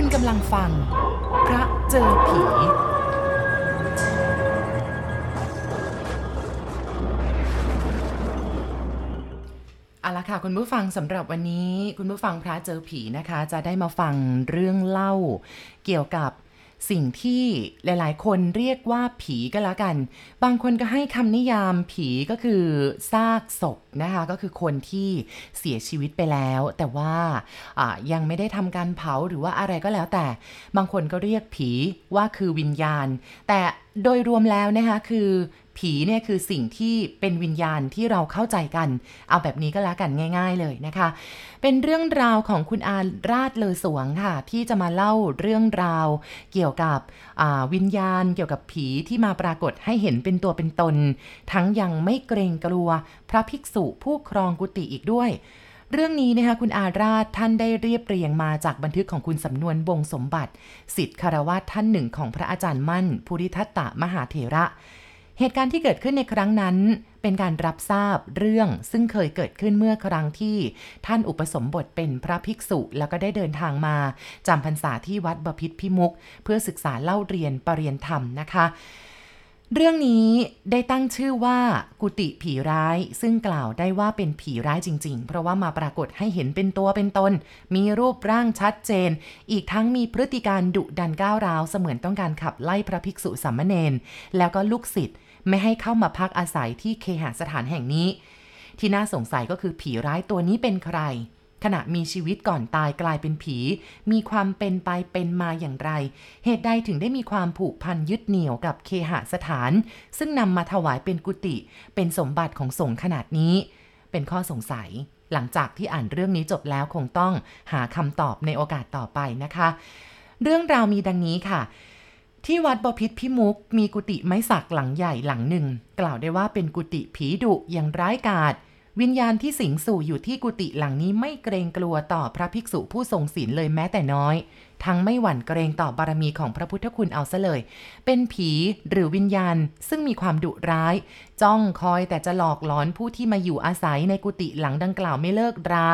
คุณกำลังฟัง พระเจอผี เอาละค่ะคุณผู้ฟังสำหรับวันนี้ คุณผู้ฟังพระเจอผีนะคะ จะได้มาฟังเรื่องเล่า เกี่ยวกับ สิ่งที่หลาย ๆ คนเรียกว่าผีก็แล้วกัน บางคนก็ให้คำนิยามผีก็คือซากศพนะคะ ก็คือคนที่เสียชีวิตไปแล้ว แต่ว่ายังไม่ได้ทำการเผาหรือว่าอะไรก็แล้วแต่ บางคนก็เรียกผีว่าคือวิญญาณ แต่โดยรวมแล้วนะคะคือ ผีเนี่ยคือสิ่งที่เป็นวิญญาณที่เราเข้าใจกัน เอาแบบนี้ก็แล้วกันง่าย ๆเลยนะคะ เป็นเรื่องราวของคุณอาราชเลอสวงค่ะ ที่จะมาเล่าเรื่องราวเกี่ยวกับวิญญาณเกี่ยวกับผีที่มาปรากฏให้เห็นเป็นตัวเป็นตน ทั้งยังไม่เกรงกลัว พระภิกษุผู้ครองกุฏิอีกด้วยเรื่องนี้นะคะคุณอาราชท่านได้เรียบเรียงมาจากบันทึกของคุณสำนวนวงสมบัติ สิทธิคารวาสท่านหนึ่งของพระอาจารย์มั่น ภูริทัตตะมหาเถระ เหตุการณ์ที่เกิดขึ้นในครั้งนั้น เป็นการรับทราบเรื่องซึ่งเคยเกิดขึ้นเมื่อครั้งที่ท่านอุปสมบทเป็นพระภิกษุ แล้วก็ได้เดินทางมาจำพรรษาที่วัดบพิษพิมุก เพื่อศึกษาเล่าเรียนปรริยนธรรมนะคะ เรื่องนี้ได้ตั้งชื่อว่ากุฏิผีร้าย ซึ่งกล่าวได้ว่าเป็นผีร้ายจริง ๆ เพราะว่ามาปรากฏให้เห็นเป็นตัวเป็นตน มีรูปร่างชัดเจน อีกทั้งมีพฤติการดุดันก้าวร้าวเสมือนต้องการขับไล่พระภิกษุสามเณรแล้วก็ลูกศิษย์ ไม่ให้เข้ามาพักอาศัยที่เคหสถานแห่งนี้ ที่น่าสงสัยก็คือผีร้ายตัวนี้เป็นใคร ขณะมีชีวิตก่อนตายกลายเป็นผี มีความเป็นไปเป็นมาอย่างไร เหตุใดถึงได้มีความผูกพันยึดเหนี่ยวกับเคหสถาน ซึ่งนำมาถวายเป็นกุฏิเป็นสมบัติของสงฆ์ขนาดนี้ เป็นข้อสงสัยหลังจากที่อ่านเรื่องนี้จบแล้วคงต้องหาคำตอบในโอกาสต่อไปนะคะ เรื่องราวมีดังนี้ค่ะ ที่วัดบพิษพิมุกมีกุฏิไม้สักหลังใหญ่หลังหนึ่ง กล่าวได้ว่าเป็นกุฏิผีดุอย่างร้ายกาจวิญญาณที่สิงสู่อยู่ที่กุฏิหลังนี้ไม่เกรงกลัวต่อพระภิกษุผู้ทรงศีลเลยแม้แต่น้อย ทั้งไม่หวั่นเกรงต่อบารมีของพระพุทธคุณเอาซะเลย เป็นผีหรือวิญญาณซึ่งมีความดุร้าย จ้องคอยแต่จะหลอกหลอนผู้ที่มาอยู่อาศัยในกุฏิหลังดังกล่าวไม่เลิกรา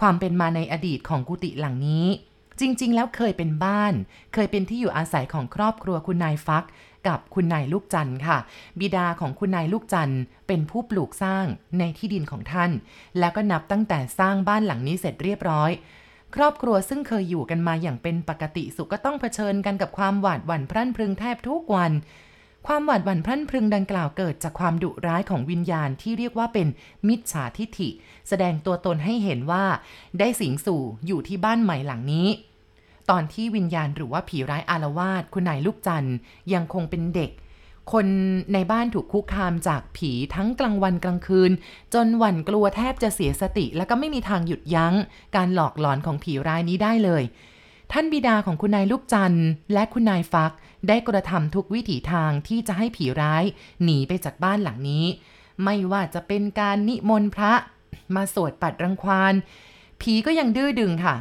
ความเป็นมาในอดีตของกุฏิหลังนี้ จริง ๆ แล้วเคยเป็นบ้าน เคยเป็นที่อยู่อาศัยของครอบครัวคุณนายฟัก กับคุณนายลูกจันทร์ค่ะ บิดาของคุณนายลูกจันทร์เป็นผู้ปลูกสร้างในที่ดินของท่าน แล้วก็นับตั้งแต่สร้างบ้านหลังนี้เสร็จเรียบร้อย ครอบครัวซึ่งเคยอยู่กันมาอย่างเป็นปกติสุขก็ต้องเผชิญกันกับความหวาดหวั่นพรั่นพรึงแทบทุกวัน ความหวาดหวั่นพรั่นพรึงดังกล่าวเกิดจากความดุร้ายของวิญญาณที่เรียกว่าเป็นมิจฉาทิฐิ แสดงตัวตนให้เห็นว่า ได้สิงสู่อยู่ที่บ้านใหม่หลังนี้ ตอนที่วิญญาณหรือว่าผีร้ายอารวาสคุณนายลูกจันยังคงเป็นเด็ก คนในบ้านถูกคุกคามจากผีทั้งกลางวันกลางคืน จนหวั่นกลัวแทบจะเสียสติ แล้วก็ไม่มีทางหยุดยั้ง การหลอกหลอนของผีร้ายนี้ได้เลย ท่านบิดาของคุณนายลูกจันทร์และคุณนายฟัก ได้กระทำทุกวิถีทางที่จะให้ผีร้าย หนีไปจากบ้านหลังนี้ ไม่ว่าจะเป็นการนิมนต์พระมาสวดปัดรังควานผีก็ยังดื้อดึงค่ะ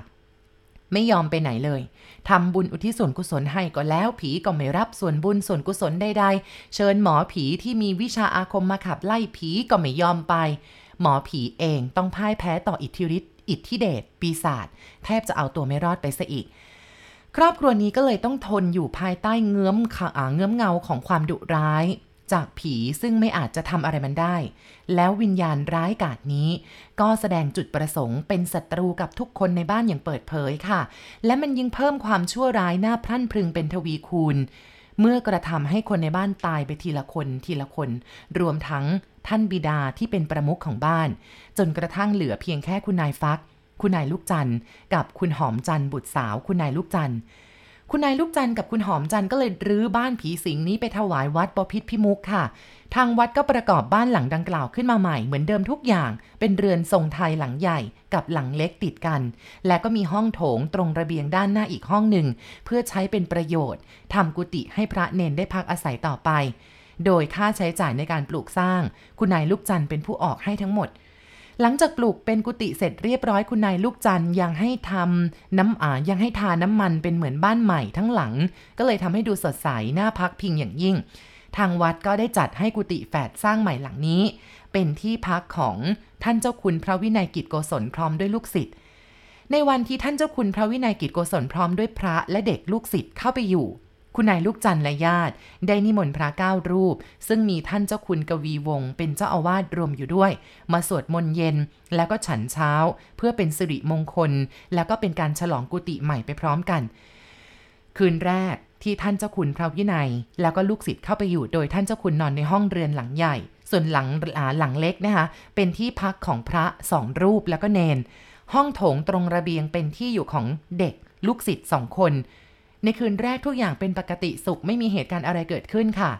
ไม่ยอมไปไหนเลยทำบุญอุทิศส่วนกุศลให้ก็แล้ว ผีก็ไม่รับส่วนบุญส่วนกุศลใดๆ เชิญหมอผีที่มีวิชาอาคมมาขับไล่ผีก็ไม่ยอมไป หมอผีเองต้องพ่ายแพ้ต่ออิทธิฤทธิ อิทธิเดชปีศาจแทบจะเอาตัวไม่รอดไปซะอีก ครอบครัวนี้ก็เลยต้องทนอยู่ภายใต้เงื้อมขาเงื้อมเงาของความดุร้าย จากผีซึ่งไม่อาจจะทำอะไรมันได้ แล้ววิญญาณร้ายกาจนี้ ก็แสดงจุดประสงค์เป็นศัตรูกับทุกคนในบ้านอย่างเปิดเผยค่ะ และมันยิ่งเพิ่มความชั่วร้ายหน้าพรั่นพรึงเป็นทวีคูณเมื่อกระทำให้คนในบ้านตายไปทีละคนทีละคน รวมทั้ง ท่านบิดาที่เป็นประมุขของบ้าน จนกระทั่งเหลือเพียงแค่คุณนายฟัก คุณนายลูกจันทร์กับคุณหอมจันทร์บุตรสาว คุณนายลูกจันทร์คุณนายลูกจันทร์กับคุณหอมจันทร์ก็เลยรื้อบ้านผีสิงนี้ไปถวายวัดบพิษพิมุกค่ะ ทางวัดก็ประกอบบ้านหลังดังกล่าวขึ้นมาใหม่เหมือนเดิมทุกอย่าง เป็นเรือนทรงไทยหลังใหญ่กับหลังเล็กติดกัน และก็มีห้องโถงตรงระเบียงด้านหน้าอีกห้องหนึ่ง เพื่อใช้เป็นประโยชน์ทำกุฏิให้พระเนนได้พักอาศัยต่อไป โดยค่าใช้จ่ายในการปลูกสร้าง คุณนายลูกจันทร์เป็นผู้ออกให้ทั้งหมด หลังจากปลูกเป็นกุฏิเสร็จเรียบร้อยคุณนายลูกจันยังให้ทำน้ำอ่ายังให้ทาน้ำมันเป็นเหมือนบ้านใหม่ทั้งหลัง ก็เลยทำให้ดูสดใสน่าพักพิงอย่างยิ่ง ทางวัดก็ได้จัดให้กุฏิแฝดสร้างใหม่หลังนี้ เป็นที่พักของท่านเจ้าคุณพระวินัยกิจโกศลพร้อมด้วยลูกศิษย์ในวันที่ท่านเจ้าคุณพระวินัยกิจโกศลพร้อมด้วยพระและเด็กลูกศิษย์เข้าไปอยู่ คุณนายลูกจันและญาติ ได้นิมนต์พระเก้ารูป ซึ่งมีท่านเจ้าคุณกวีวงศ์เป็นเจ้าอาวาสรวมอยู่ด้วย มาสวดมนต์เย็นแล้วก็ฉันเช้า เพื่อเป็นสิริมงคล แล้วก็เป็นการฉลองกุฏิใหม่ไปพร้อมกัน คืนแรกที่ท่านเจ้าคุณพระวินัย แล้วก็ลูกศิษย์เข้าไปอยู่โดยท่านเจ้าคุณนอนในห้องเรือนหลังใหญ่ ส่วนหลังหลังเล็กนะคะเป็นที่พักของพระสองรูปแล้วก็เนน ห้องโถงตรงระเบียงเป็นที่อยู่ของเด็กลูกศิษย์สองคน ในคืนแรกทุกอย่างเป็นปกติสุขไม่มีเหตุการณ์อะไรเกิดขึ้นค่ะ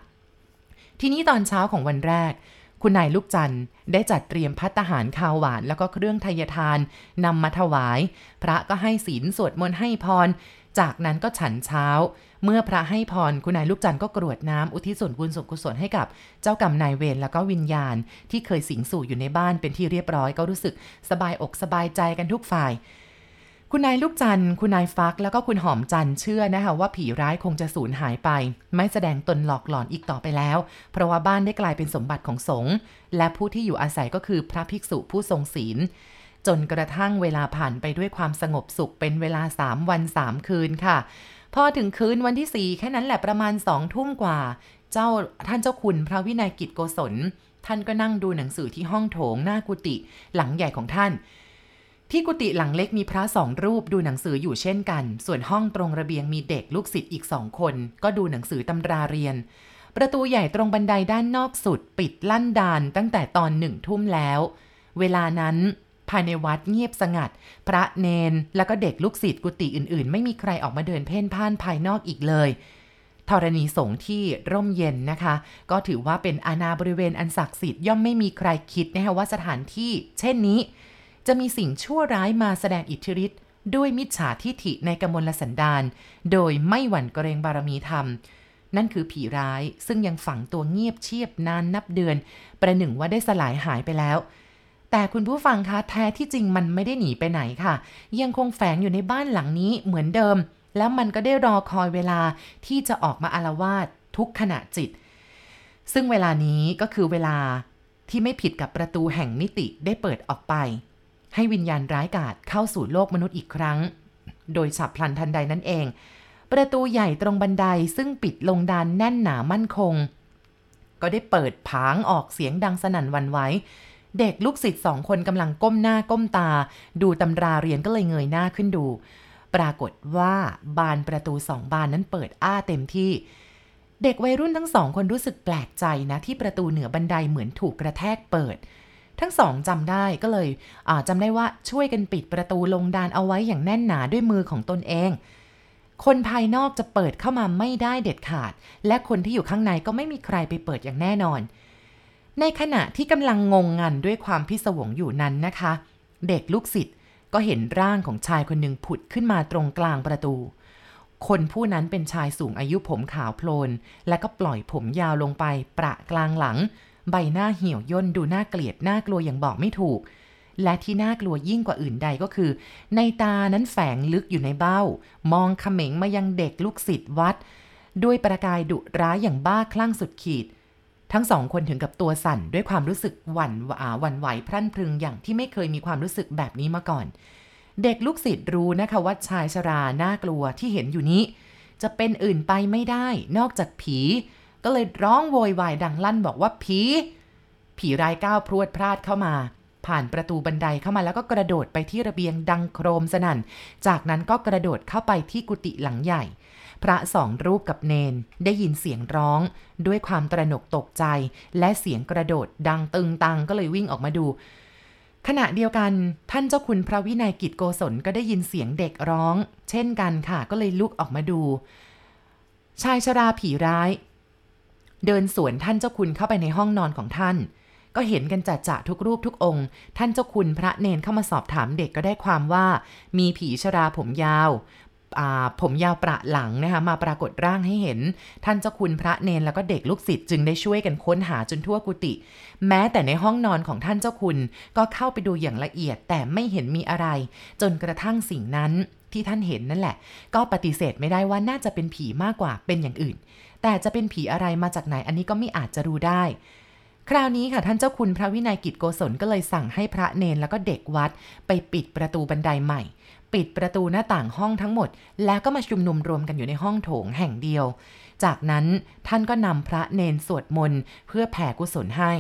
ทีนี้ตอนเช้าของวันแรก คุณนายลูกจันทร์ได้จัดเตรียมพัตหารข้าวหวานแล้วก็เครื่องทยทานนำมาถวาย พระก็ให้ศีลสวดมนต์ให้พร จากนั้นก็ฉันเช้า เมื่อพระให้พรคุณนายลูกจันทร์ก็กรวดน้ำอุทิศส่วนบุญส่วนกุศลให้กับ เจ้ากรรมนายเวรแล้วก็วิญญาณ ที่เคยสิงสู่อยู่ในบ้านเป็นที่เรียบร้อยก็รู้สึกสบายอกสบายใจกันทุกฝ่าย คุณนายลูกจันทร์คุณนายฟัก แล้วก็คุณหอมจันทร์เชื่อนะคะว่าผีร้ายคงจะสูญหายไป ไม่แสดงตนหลอกหลอนอีกต่อไปแล้ว เพราะว่าบ้านได้กลายเป็นสมบัติของสงฆ์และผู้ที่อยู่อาศัยก็คือพระภิกษุผู้ทรงศีล จนกระทั่งเวลาผ่านไปด้วยความสงบสุขเป็นเวลา 3 วัน 3 คืนค่ะ พอถึงคืนวันที่ 4 แค่นั้นแหละประมาณสองทุ่มกว่า เจ้าท่านเจ้าคุณพระวินัยกิจโกศล ท่านก็นั่งดูหนังสือที่ห้องโถงหน้ากุฏิหลังใหญ่ของท่าน ที่กุฏิหลังเล็กมีพระสองรูปดูหนังสืออยู่เช่นกัน ส่วนห้องตรงระเบียงมีเด็กลูกศิษย์อีกสองคน ก็ดูหนังสือตำราเรียน ประตูใหญ่ตรงบันไดด้านนอกสุด ปิดลั่นดานตั้งแต่ตอนหนึ่งทุ่มแล้ว เวลานั้นภายในวัดเงียบสงัด พระเนน แล้วก็เด็กลูกศิษย์กุฏิอื่นๆ ไม่มีใครออกมาเดินเพ่นพ่านภายนอกอีกเลยธรณีสงฆ์ที่ร่มเย็นนะคะ ก็ถือว่าเป็นอาณาบริเวณอันศักดิ์สิทธิ์ย่อมไม่มีใครคิดนะคะว่าสถานที่ เช่นนี้ จะมีสิ่งชั่วร้ายมาแสดงอิทธิฤทธิ์ด้วยมิจฉาทิฐิในกมลสันดานโดยไม่หวั่นเกรงบารมีธรรม นั่นคือผีร้ายซึ่งยังฝังตัวเงียบเชียบนานนับเดือน ประหนึ่งว่าได้สลายหายไปแล้ว แต่คุณผู้ฟังคะแท้ที่จริงมันไม่ได้หนีไปไหนค่ะ ยังคงแฝงอยู่ในบ้านหลังนี้เหมือนเดิม แล้วมันก็ได้รอคอยเวลาที่จะออกมาอารวาสทุกขณะจิต ซึ่งเวลานี้ก็คือเวลาที่ไม่ผิดกับประตูแห่งมิติได้เปิดออกไป ให้วิญญาณร้ายกาจเข้าสู่โลกมนุษย์อีกครั้ง โดยฉับพลันทันใดนั่นเอง ประตูใหญ่ตรงบันไดซึ่งปิดลงดานแน่นหนามั่นคง ก็ได้เปิดผางออกเสียงดังสนั่นวันไหวเด็กลูกศิษย์สองคนกำลังก้มหน้าก้มตา ดูตำราเรียนก็เลยเงยหน้าขึ้นดู ปรากฏว่าบานประตูสองบานนั้นเปิดอ้าเต็มที่ เด็กวัยรุ่นทั้งสองคนรู้สึกแปลกใจนะที่ประตูเหนือบันไดเหมือนถูกกระแทกเปิด ทั้งสองจำได้ก็เลยจำได้ว่าช่วยกันปิดประตูลงดานเอาไว้อย่างแน่นหนาด้วยมือของตนเอง คนภายนอกจะเปิดเข้ามาไม่ได้เด็ดขาด และคนที่อยู่ข้างในก็ไม่มีใครไปเปิดอย่างแน่นอน ในขณะที่กำลังงงงันด้วยความพิศวงอยู่นั้นนะคะ เด็กลูกศิษย์ก็เห็นร่างของชายคนหนึ่งผุดขึ้นมาตรงกลางประตู คนผู้นั้นเป็นชายสูงอายุผมขาวโพลน และก็ปล่อยผมยาวลงไปประกลางหลัง ใบหน้าเหี่ยวย่นดูน่าเกลียดน่ากลัวอย่างบอกไม่ถูก และที่น่ากลัวยิ่งกว่าอื่นใดก็คือ ในตานั้นแฝงลึกอยู่ในเบ้า มองเขม็งมายังเด็กลูกศิษย์วัด ด้วยประกายดุร้ายอย่างบ้าคลั่งสุดขีด ทั้งสองคนถึงกับตัวสั่นด้วยความรู้สึกหวั่นหวาหวั่นไหวพรั่นพรึงอย่างที่ไม่เคยมีความรู้สึกแบบนี้มาก่อน เด็กลูกศิษย์รู้นะคะว่าชายชราน่ากลัวที่เห็นอยู่นี้ จะเป็นอื่นไปไม่ได้ นอกจากผี ก็เลยร้องโวยวายดังลั่นบอกว่าผีผีรายก้าวพรวดพลาดเข้ามา ผ่านประตูบันไดเข้ามาแล้วก็กระโดดไปที่ระเบียงดังโครมสนั่น จากนั้นก็กระโดดเข้าไปที่กุฏิหลังใหญ่ พระสองรูปกับเนน ได้ยินเสียงร้อง ด้วยความตระหนกตกใจ และเสียงกระโดดดังตึงตังก็เลยวิ่งออกมาดูขณะเดียวกันท่านเจ้าคุณพระวินัยกิจโกศลก็ได้ยินเสียงเด็กร้อง เช่นกันค่ะก็เลยลุกออกมาดู ชายชราผีร้าย เดินสวนท่านเจ้าคุณเข้าไปในห้องนอนของท่าน ก็เห็นกันจัดจะทุกรูปทุกองค์ ท่านเจ้าคุณพระเนนเข้ามาสอบถามเด็กก็ได้ความว่า มีผีชราผมยาวผมยาวประหลังนะคะมาปรากฏร่างให้เห็น ท่านเจ้าคุณพระเนนแล้วก็เด็กลูกศิษย์จึงได้ช่วยกันค้นหาจนทั่วกุฏิแม้แต่ในห้องนอนของท่านเจ้าคุณก็เข้าไปดูอย่างละเอียดแต่ไม่เห็นมีอะไร จนกระทั่งสิ่งนั้นที่ท่านเห็นนั่นแหละ ก็ปฏิเสธไม่ได้ว่าน่าจะเป็นผีมากกว่าเป็นอย่างอื่น แต่จะเป็นผีอะไรมาจากไหนอันนี้ก็ไม่อาจจะรู้ได้ คราวนี้ค่ะท่านเจ้าคุณพระวินัยกิจโกศลก็เลยสั่งให้พระเนนแล้วก็เด็กวัด ไปปิดประตูบันไดใหม่ ปิดประตูหน้าต่างห้องทั้งหมด แล้วก็มาชุมนุมรวมกันอยู่ในห้องโถงแห่งเดียว จากนั้นท่านก็นำพระเนนสวดมนต์เพื่อแผ่กุศลให้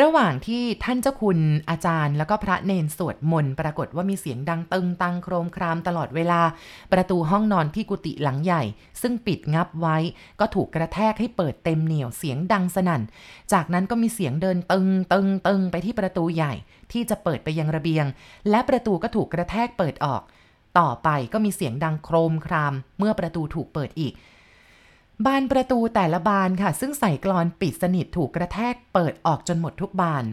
ระหว่างที่ท่านเจ้าคุณอาจารย์ แล้วก็พระเนนสวดมนต์ปรากฏว่ามีเสียงดังตึงตังโครมครามตลอดเวลา ประตูห้องนอนที่กุฏิหลังใหญ่ ซึ่งปิดงับไว้ ก็ถูกกระแทกให้เปิดเต็มเหนียวเสียงดังสนั่น จากนั้นก็มีเสียงเดินตึงตึงตึงไปที่ประตูใหญ่ ที่จะเปิดไปยังระเบียง และประตูก็ถูกกระแทกเปิดออก ต่อไปก็มีเสียงดังโครมคราม เมื่อประตูถูกเปิดอีก บานประตูแต่ละบานค่ะ ซึ่งใส่กรอนปิดสนิทถูกกระแทกเปิดออกจนหมดทุกบาน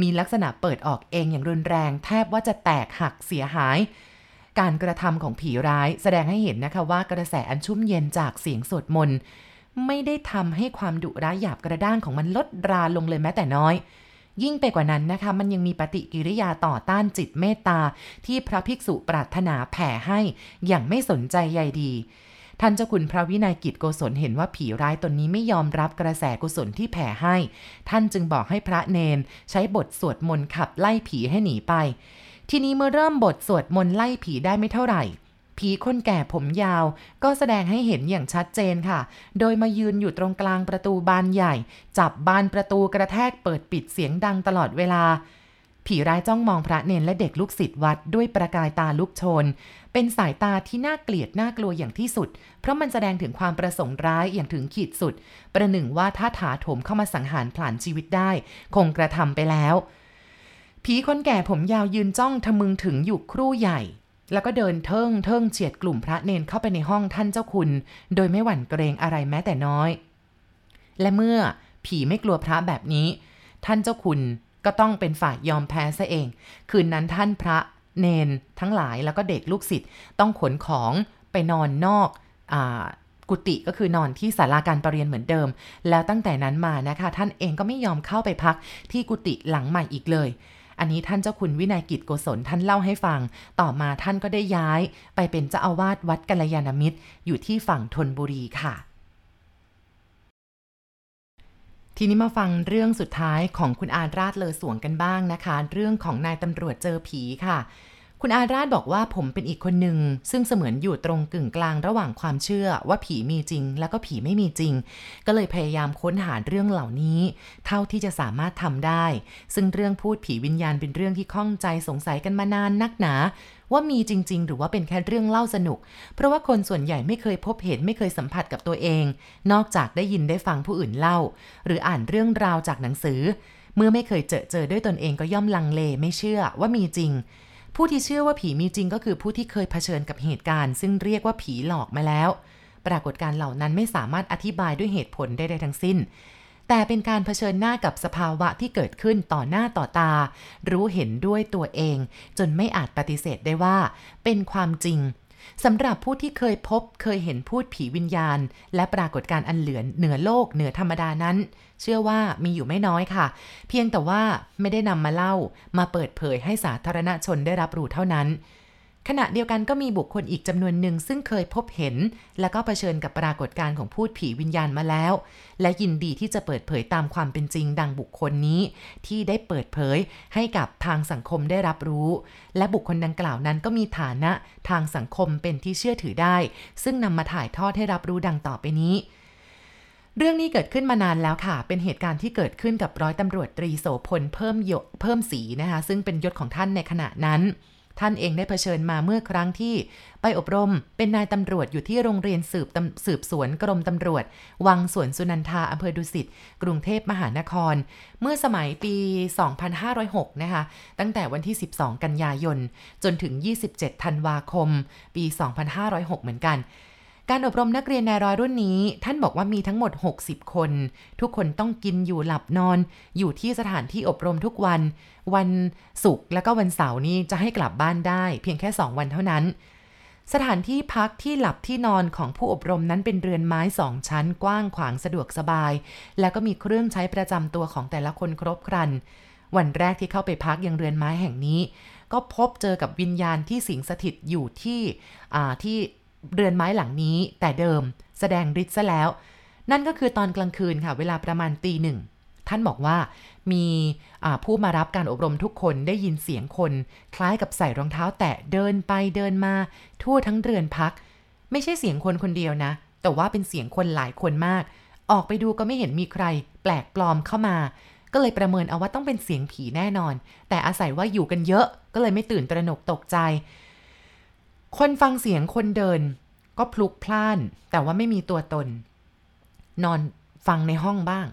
มีลักษณะเปิดออกเองอย่างรุนแรง แทบว่าจะแตกหักเสียหาย การกระทำของผีร้ายแสดงให้เห็นนะคะว่ากระแสอันชุ่มเย็นจากเสียงสวดมนต์ไม่ได้ทำให้ความดุร้ายหยาบกระด้างของมันลดราลงเลยแม้แต่น้อย ยิ่งไปกว่านั้นนะคะ มันยังมีปฏิกิริยาต่อต้านจิตเมตตาที่พระภิกษุปรารถนาแผ่ให้อย่างไม่สนใจใยดี ท่านเจ้าคุณพระวินัยกิจโกศลเห็นว่าผีร้ายตนนี้ไม่ยอมรับกระแสกุศลที่แผ่ให้ ท่านจึงบอกให้พระเนน ใช้บทสวดมนต์ขับไล่ผีให้หนีไป ทีนี้เมื่อเริ่มบทสวดมนต์ไล่ผีได้ไม่เท่าไหร่ผีคนแก่ผมยาว ก็แสดงให้เห็นอย่างชัดเจนค่ะ โดยมายืนอยู่ตรงกลางประตูบานใหญ่ จับบานประตูกระแทกเปิดปิดเสียงดังตลอดเวลา ผีร้ายจ้องมองพระเนนและเด็กลูกศิษย์วัดด้วยประกายตาลุกโชน เป็นสายตาที่น่าเกลียดน่ากลัวอย่างที่สุด เพราะมันแสดงถึงความประสงค์ร้ายอย่างถึงขีดสุด ประหนึ่งว่าถ้าถาโถมเข้ามาสังหารผลาญชีวิตได้ คงกระทำไปแล้ว ผีคนแก่ผมยาวยืนจ้องทะมึงถึงอยู่ครู่ใหญ่ แล้วก็เดินเทิงเทิงเฉียดกลุ่มพระเนนเข้าไปในห้องท่านเจ้าคุณ โดยไม่หวั่นเกรงอะไรแม้แต่น้อย และเมื่อผีไม่กลัวพระแบบนี้ ท่านเจ้าคุณ ก็ต้องเป็นฝ่ายยอมแพ้ซะเอง คืนนั้นท่านพระเนนทั้งหลายแล้วก็เด็กลูกศิษย์ต้องขนของไปนอนนอกอกุฏิก็คือนอนที่ศาลาการประเรียนเหมือนเดิม แล้วตั้งแต่นั้นมานะคะ ท่านเองก็ไม่ยอมเข้าไปพักที่กุฏิหลังใหม่อีกเลย อันนี้ท่านเจ้าคุณวินัยกิจโกศลท่านเล่าให้ฟัง ต่อมาท่านก็ได้ย้ายไปเป็นเจ้าอาวาสวัดกัลยาณมิตร อยู่ที่ฝั่งธนบุรีค่ะ ทีนี้มาฟังเรื่องสุดท้ายของคุณอาราดเลอสวงกันบ้างนะคะ เรื่องของนายตำรวจเจอผีค่ะ คุณอาราธบอกว่าผมเป็นอีกคนหนึ่ง ซึ่งเสมือนอยู่ตรงกึ่งกลางระหว่างความเชื่อว่าผีมีจริง แล้วก็ผีไม่มีจริง ก็เลยพยายามค้นหาเรื่องเหล่านี้ เท่าที่จะสามารถทำได้ ซึ่งเรื่องพูดผีวิญญาณเป็นเรื่องที่ข้องใจสงสัยกันมานานนักหนาว่ามีจริง ๆ หรือว่าเป็นแค่เรื่องเล่าสนุก เพราะว่าคนส่วนใหญ่ไม่เคยพบเห็นไม่เคยสัมผัสกับตัวเอง นอกจากได้ยินได้ฟังผู้อื่นเล่า หรืออ่านเรื่องราวจากหนังสือ เมื่อไม่เคยเจอเจอด้วยตนเองก็ย่อมลังเลไม่เชื่อว่ามีจริง ผู้ที่เชื่อว่าผีมีจริงก็คือผู้ที่เคยเผชิญกับเหตุการณ์ ซึ่งเรียกว่าผีหลอกมาแล้ว ปรากฏการเหล่านั้นไม่สามารถอธิบายด้วยเหตุผลใดๆทั้งสิ้น แต่เป็นการเผชิญหน้ากับสภาวะที่เกิดขึ้นต่อหน้าต่อตา รู้เห็นด้วยตัวเอง จนไม่อาจปฏิเสธได้ว่า เป็นความจริง สำหรับผู้ที่เคยพบเคยเห็นพูดผีวิญญาณ และปรากฏการอันเหลือเหนือโลกเหนือธรรมดานั้น เชื่อว่ามีอยู่ไม่น้อยค่ะ เพียงแต่ว่าไม่ได้นำมาเล่า มาเปิดเผยให้สาธารณชนได้รับรู้เท่านั้น ขณะเดียวกันก็มีบุคคลอีกจำนวนหนึ่งซึ่งเคยพบเห็น และก็เผชิญกับปรากฏการณ์ของพูดผีวิญญาณมาแล้ว และยินดีที่จะเปิดเผยตามความเป็นจริงดังบุคคลนี้ ที่ได้เปิดเผยให้กับทางสังคมได้รับรู้ และบุคคลดังกล่าวนั้นก็มีฐานะทางสังคมเป็นที่เชื่อถือได้ ซึ่งนำมาถ่ายทอดให้รับรู้ดังต่อไปนี้เรื่องนี้เกิดขึ้นมานานแล้วค่ะ เป็นเหตุการณ์ที่เกิดขึ้นกับร้อยตำรวจตรีโสพลเพิ่มยเพิ่มสีนะคะ ซึ่งเป็นยศของท่านในขณะนั้น ท่านเองได้เผชิญมาเมื่อครั้งที่ ไปอบรมเป็นนายตำรวจอยู่ที่โรงเรียนสืบสืบสวนกรมตำรวจ วังสวนสุนันทาอำเภอดุสิตกรุงเทพมหานคร เมื่อสมัยปี 2506 นะคะ ตั้งแต่วันที่ 12 กันยายน จนถึง 27 ธันวาคม ปี 2506 เหมือนกัน การอบรมนักเรียนนายร้อยรุ่นนี้ ท่านบอกว่ามีทั้งหมด 60 คน ทุกคนต้องกินอยู่หลับนอน อยู่ที่สถานที่อบรมทุกวัน วันศุกร์และก็วันเสาร์นี้จะให้กลับบ้านได้ เพียงแค่ 2 วันเท่านั้น สถานที่พักที่หลับที่นอนของผู้อบรมนั้นเป็นเรือนไม้สองชั้น กว้างขวางสะดวกสบาย และก็มีเครื่องใช้ประจำตัวของแต่ละคนครบครัน วันแรกที่เข้าไปพักยังเรือนไม้แห่งนี้ ก็พบเจอกับวิญญาณที่สิงสถิตอยู่ที่ที่ เรือนไม้หลังนี้ แต่เดิมแสดงฤทธิ์ซะแล้ว นั่นก็คือตอนกลางคืนค่ะ เวลาประมาณตีหนึ่งท่านบอกว่ามีผู้มารับการอบรมทุกคนได้ยินเสียงคน คล้ายกับใส่รองเท้าแตะเดินไปเดินมา ทั่วทั้งเรือนพัก ไม่ใช่เสียงคนคนเดียวนะ แต่ว่าเป็นเสียงคนหลายคนมาก ออกไปดูก็ไม่เห็นมีใคร แปลกปลอมเข้ามา ก็เลยประเมินเอาว่าต้องเป็นเสียงผีแน่นอน แต่อาศัยว่าอยู่กันเยอะก็เลยไม่ตื่นตระหนกตกใจ คนฟังเสียงคนเดินก็พลุกพล่าน แต่ว่าไม่มีตัวตน นอนฟังในห้องบ้าง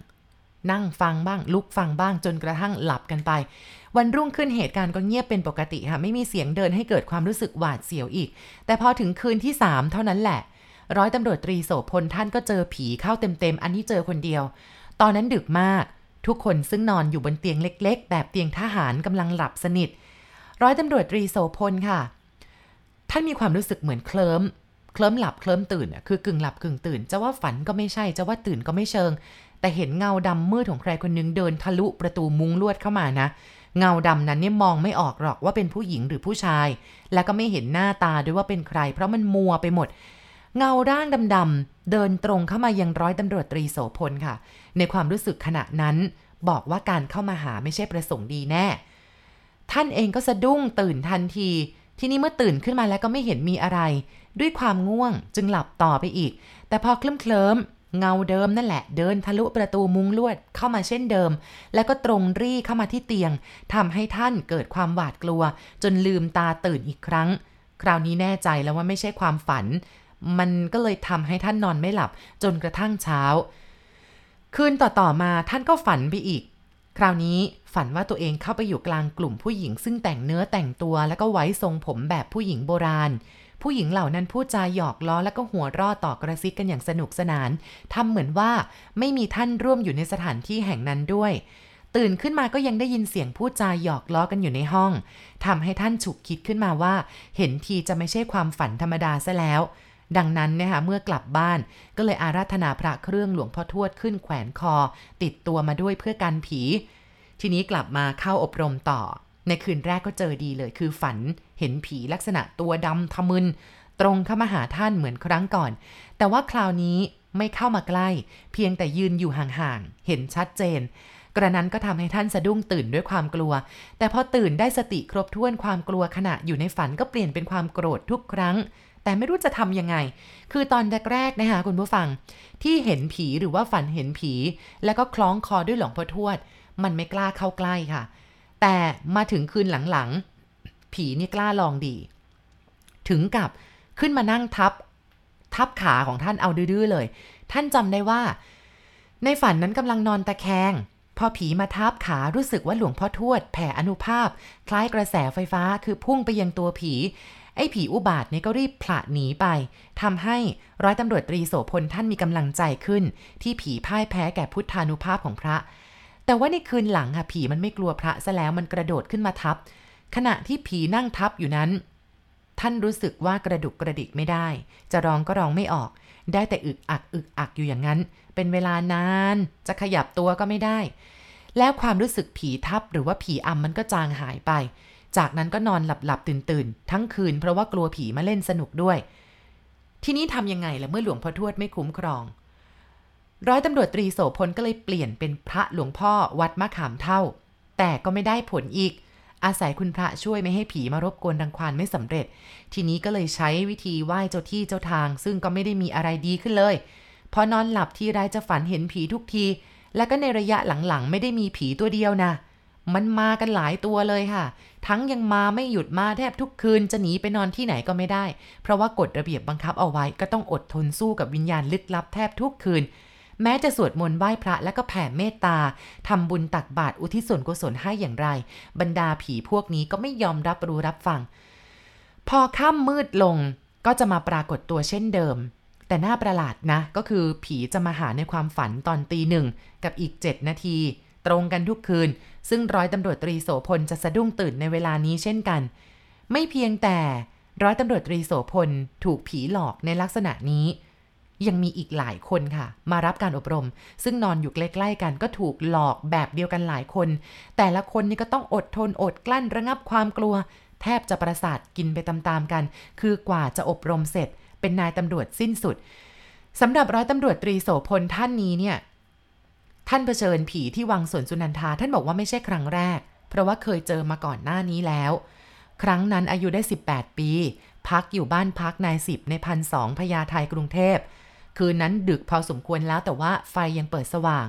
นั่งฟังบ้าง ลุกฟังบ้างจนกระทั่งหลับกันไป วันรุ่งขึ้นเหตุการณ์ก็เงียบเป็นปกติค่ะ ไม่มีเสียงเดินให้เกิดความรู้สึกหวาดเสียวอีก แต่พอถึงคืนที่สามเท่านั้นแหละ ร้อยตำรวจตรีโสพลท่านก็เจอผีเข้าเต็มๆ อันนี้เจอคนเดียว ตอนนั้นดึกมาก ทุกคนซึ่งนอนอยู่บนเตียงเล็ก ๆ แบบเตียงทหารกำลังหลับสนิท ร้อยตำรวจตรีโสพลค่ะ ท่านมีความรู้สึกเหมือนเคลิ้มเคลิ้มหลับเคลิ้มตื่นคือกึ่งหลับกึ่งตื่น จะว่าฝันก็ไม่ใช่ จะว่าตื่นก็ไม่เชิง แต่เห็นเงาดำมืดของใครคนนึงเดินทะลุประตูมุ้งลวดเข้ามานะ เงาดำนั้นเนี่ยมองไม่ออกหรอกว่าเป็นผู้หญิงหรือผู้ชาย แล้วก็ไม่เห็นหน้าตาด้วยว่าเป็นใคร เพราะมันมัวไปหมด เงาร่างดำๆเดินตรงเข้ามายังร้อยตำรวจตรีโสพลค่ะ ในความรู้สึกขณะนั้น บอกว่าการเข้ามาหาไม่ใช่ประสงค์ดีแน่ ท่านเองก็สะดุ้งตื่นทันที ที่นี้เมื่อตื่นขึ้นมาแล้วก็ไม่เห็นมีอะไร ด้วยความง่วงจึงหลับต่อไปอีก แต่พอเคลิ้มเคลิ้มเงาเดิมนั่นแหละ เดินทะลุประตูมุ้งลวดเข้ามาเช่นเดิม แล้วก็ตรงรี่เข้ามาที่เตียงทำให้ท่านเกิดความหวาดกลัว จนลืมตาตื่นอีกครั้ง คราวนี้แน่ใจแล้วว่าไม่ใช่ความฝัน มันก็เลยทำให้ท่านนอนไม่หลับ จนกระทั่งเช้า คืนต่อๆมาท่านก็ฝันไปอีก คราวนี้ฝันว่าตัวเองเข้าไปอยู่กลางกลุ่มผู้หญิงซึ่งแต่งเนื้อแต่งตัวแล้วก็ไว้ทรงผมแบบผู้หญิงโบราณ ผู้หญิงเหล่านั้นพูดจาหยอกล้อแล้วก็หัวรอต่อกระซิกกันอย่างสนุกสนานทำเหมือนว่าไม่มีท่านร่วมอยู่ในสถานที่แห่งนั้นด้วย ตื่นขึ้นมาก็ยังได้ยินเสียงพูดจาหยอกล้อกันอยู่ในห้องทำให้ท่านฉุกคิดขึ้นมาว่า เห็นทีจะไม่ใช่ความฝันธรรมดาซะแล้ว ดังนั้นนะคะเมื่อกลับบ้านก็เลยอาราธนาพระเครื่องหลวงพ่อทวดขึ้นแขวนคอ ติดตัวมาด้วยเพื่อกันผี ทีนี้กลับมาเข้าอบรมต่อ ในคืนแรกก็เจอดีเลย คือฝันเห็นผีลักษณะตัวดำทะมึน ตรงเข้ามาหาท่านเหมือนครั้งก่อน แต่ว่าคราวนี้ไม่เข้ามาใกล้ เพียงแต่ยืนอยู่ห่างๆ เห็นชัดเจน กระนั้นก็ทำให้ท่านสะดุ้งตื่นด้วยความกลัว แต่พอตื่นได้สติครบถ้วนความกลัวขณะอยู่ในฝันก็เปลี่ยนเป็นความโกรธทุกครั้ง แต่ไม่รู้จะทำยังไง คือตอนแรกๆนะคะคุณผู้ฟัง ที่เห็นผีหรือว่าฝันเห็นผี แล้วก็คล้องคอด้วยหลวงพ่อทวด มันไม่กล้าเข้าใกล้ค่ะ แต่มาถึงคืนหลังๆ ผีนี่กล้าลองดี ถึงกับขึ้นมานั่งทับ ทับขาของท่านเอาดื้อเลย ท่านจำได้ว่า ในฝันนั้นกำลังนอนตะแคงพอผีมาทับขารู้สึกว่าหลวงพ่อทวด แผ่อนุภาพ คล้ายกระแสไฟฟ้าคือพุ่งไปยังตัวผี ไอ้ผีอุบาทนี่ก็รีบผละหนีไปทำให้ร้อยตำรวจตรีโสพลท่านมีกำลังใจขึ้น ที่ผีพ่ายแพ้แก่พุทธานุภาพของพระ แต่ว่าในคืนหลังค่ะผีมันไม่กลัวพระซะแล้วมันกระโดดขึ้นมาทับ ขณะที่ผีนั่งทับอยู่นั้น ท่านรู้สึกว่ากระดุกกระดิกไม่ได้ จะร้องก็ร้องไม่ออก ได้แต่อึกอักอึกอักอยู่อย่างนั้น เป็นเวลานาน จะขยับตัวก็ไม่ได้ แล้วความรู้สึกผีทับหรือว่าผีอำมันก็จางหายไป จากนั้นก็นอนหลับหลับตื่นตื่นทั้งคืนเพราะว่ากลัวผีมาเล่นสนุกด้วย ทีนี้ทำยังไงล่ะเมื่อหลวงพ่อทวดไม่คุ้มครอง ร้อยตำรวจตรีโสพลก็เลยเปลี่ยนเป็นพระหลวงพ่อวัดมะขามเท่า แต่ก็ไม่ได้ผลอีก อาศัยคุณพระช่วยไม่ให้ผีมารบกวนรังควานไม่สำเร็จ ทีนี้ก็เลยใช้วิธีไหว้เจ้าที่เจ้าทาง ซึ่งก็ไม่ได้มีอะไรดีขึ้นเลยพอนอนหลับที่ไรจะฝันเห็นผีทุกที และก็ในระยะหลังๆ ไม่ได้มีผีตัวเดียวนะ มันมากันหลายตัวเลยค่ะ ทั้งยังมาไม่หยุดมาแทบทุกคืนจะหนีไปนอนที่ไหนก็ไม่ได้ เพราะว่ากฎระเบียบบังคับเอาไว้ก็ต้องอดทนสู้กับวิญญาณลึกลับแทบทุกคืน แม้จะสวดมนต์ไหว้พระและก็แผ่เมตตาทำบุญตักบาตรอุทิศส่วนกุศลให้อย่างไร บรรดาผีพวกนี้ก็ไม่ยอมรับรู้รับฟัง พอค่ำมืดลงก็จะมาปรากฏตัวเช่นเดิม แต่น่าประหลาดนะ ก็คือผีจะมาหาในความฝันตอนตีหนึ่งกับอีกเจ็ดนาที ตรงกันทุกคืน ซึ่งร้อยตำรวจตรีโสพลจะสะดุ้งตื่นในเวลานี้เช่นกัน ไม่เพียงแต่ร้อยตำรวจตรีโสพลถูกผีหลอกในลักษณะนี้ ยังมีอีกหลายคนค่ะ มารับการอบรม ซึ่งนอนอยู่ใกล้ๆกันก็ถูกหลอกแบบเดียวกันหลายคน แต่ละคนนี่ก็ต้องอดทนอดกลั้นระงับความกลัว แทบจะประสาทกินไปตามๆกัน คือกว่าจะอบรมเสร็จ เป็นนายตำรวจสิ้นสุดสำหรับร้อยตำรวจตรีโสพลท่านนี้เนี่ย ท่านเผชิญผีที่วังสวนสุนันทาท่านบอกว่าไม่ใช่ครั้งแรก เพราะว่าเคยเจอมาก่อนหน้านี้แล้ว ครั้งนั้นอายุได้ 18 ปี พักอยู่บ้านพักนายสิบในพันสองพญาไทกรุงเทพคืนนั้นดึกพอสมควรแล้วแต่ว่าไฟยังเปิดสว่าง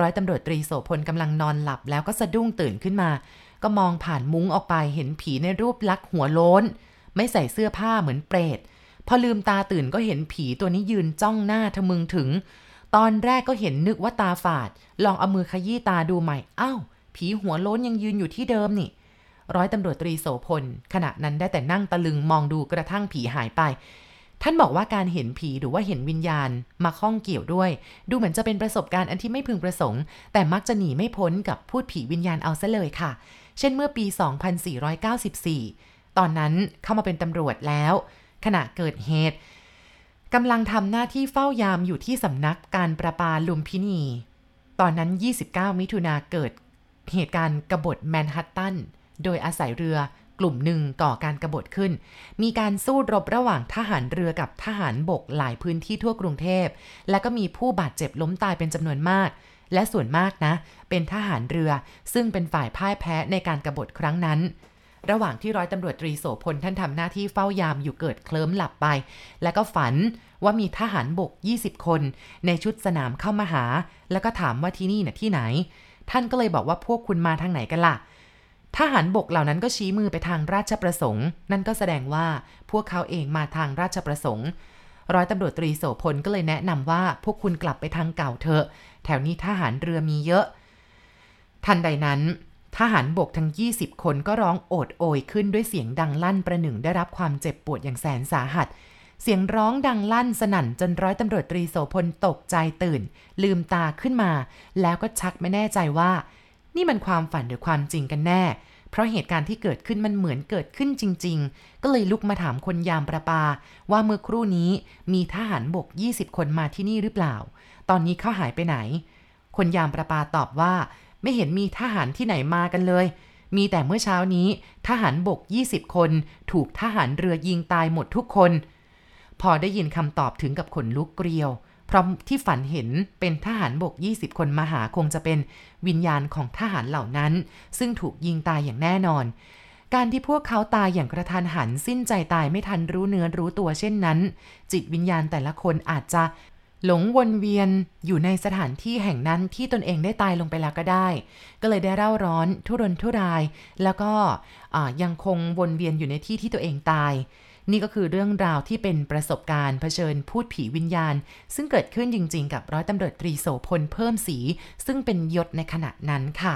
ร้อยตำรวจตรีโสพลกำลังนอนหลับแล้วก็สะดุ้งตื่นขึ้นมา ก็มองผ่านมุ้งออกไปเห็นผีในรูปลักษ์หัวโล้น ไม่ใส่เสื้อผ้าเหมือนเปรตพอลืมตาตื่นก็เห็นผีตัวนี้ยืนจ้องหน้าทะมึงถึง ตอนแรกก็เห็นนึกว่าตาฝาด ลองเอามือขยี้ตาดูใหม่ อ้าว ผีหัวโล้นยังยืนอยู่ที่เดิมนี่ ร้อยตำรวจตรีโสพล ขณะนั้นได้แต่นั่งตะลึงมองดูกระทั่งผีหายไป ท่านบอกว่าการเห็นผีหรือว่าเห็นวิญญาณ มาข้องเกี่ยวด้วย ดูเหมือนจะเป็นประสบการณ์อันที่ไม่พึงประสงค์ แต่มักจะหนีไม่พ้นกับพูดผีวิญญาณเอาซะเลยค่ะ เช่นเมื่อปี 2494 ตอนนั้นเข้ามาเป็นตำรวจแล้ว ขณะเกิดเหตุ กำลังทำหน้าที่เฝ้ายามอยู่ที่สำนักการประปาลุมพินี ตอนนั้น 29 มิถุนาเกิด เหตุการณ์กบฏแมนฮัตตัน โดยอาศัยเรือกลุ่มหนึ่งก่อการกรบฏขึ้น มีการสู้รบระหว่างทหารเรือกับทหารบกหลายพื้นที่ทั่วกรุงเทพ และก็มีผู้บาดเจ็บล้มตายเป็นจำนวนมาก และส่วนมากนะ เป็นทหารเรือซึ่งเป็นฝ่ายพ่ายแพ้ในการกรบฏครั้งนั้น ระหว่างที่ร้อยตำรวจตรีโสพลท่านทำหน้าที่เฝ้ายามอยู่เกิดเคลิ้มหลับไป แล้วก็ฝันว่ามีทหารบก 20 คน ในชุดสนามเข้ามาหา แล้วก็ถามว่าที่นี่น่ะที่ไหน ท่านก็เลยบอกว่าพวกคุณมาทางไหนกันล่ะทหารบกเหล่านั้นก็ชี้มือไปทางราชประสงค์ นั่นก็แสดงว่าพวกเขาเองมาทางราชประสงค์ร้อยตำรวจตรีโสพลก็เลยแนะนำว่าพวกคุณกลับไปทางเก่าเถอะ แถวนี้ทหารเรือมีเยอะ ทันใดนั้น ทหารบกทั้ง 20 คนก็ร้องโอดโอยขึ้นด้วยเสียงดังลั่นประหนึ่งได้รับความเจ็บปวดอย่างแสนสาหัส เสียงร้องดังลั่นสนั่นจนร้อยตำรวจตรีโสพลตกใจตื่น ลืมตาขึ้นมา แล้วก็ชักไม่แน่ใจว่า นี่มันความฝันหรือความจริงกันแน่ เพราะเหตุการณ์ที่เกิดขึ้นมันเหมือนเกิดขึ้นจริง ๆ ก็เลยลุกมาถามคนยามประปา ว่าเมื่อครู่นี้มีทหารบก 20 คนมาที่นี่หรือเปล่า ตอนนี้เขาหายไปไหน คนยามประปาตอบว่า ไม่เห็นมีทหารที่ไหนมากันเลย มีแต่เมื่อเช้านี้ ทหารบก 20 คน ถูกทหารเรือยิงตายหมดทุกคน พอได้ยินคำตอบถึงกับขนลุกเกลียว เพราะที่ฝันเห็นเป็นทหารบก 20 คนมาหาคงจะเป็นวิญญาณของทหารเหล่านั้น ซึ่งถูกยิงตายอย่างแน่นอน การที่พวกเขาตายอย่างกระทันหันสิ้นใจตายไม่ทันรู้เนื้อรู้ตัวเช่นนั้น จิตวิญญาณแต่ละคนอาจจะ หลงวนเวียนอยู่ในสถานที่แห่งนั้นที่ตนเองได้ตายลงไปแล้วก็ได้ ก็เลยได้เร่าร้อนทุรนทุราย แล้วก็ยังคงวนเวียนอยู่ในที่ที่ตัวเองตาย นี่ก็คือเรื่องราวที่เป็นประสบการณ์เผชิญพูดผีวิญญาณ ซึ่งเกิดขึ้นจริง ๆ กับร้อยตำรวจตรีโสพลเพิ่มสี ซึ่งเป็นยศในขณะนั้นค่ะ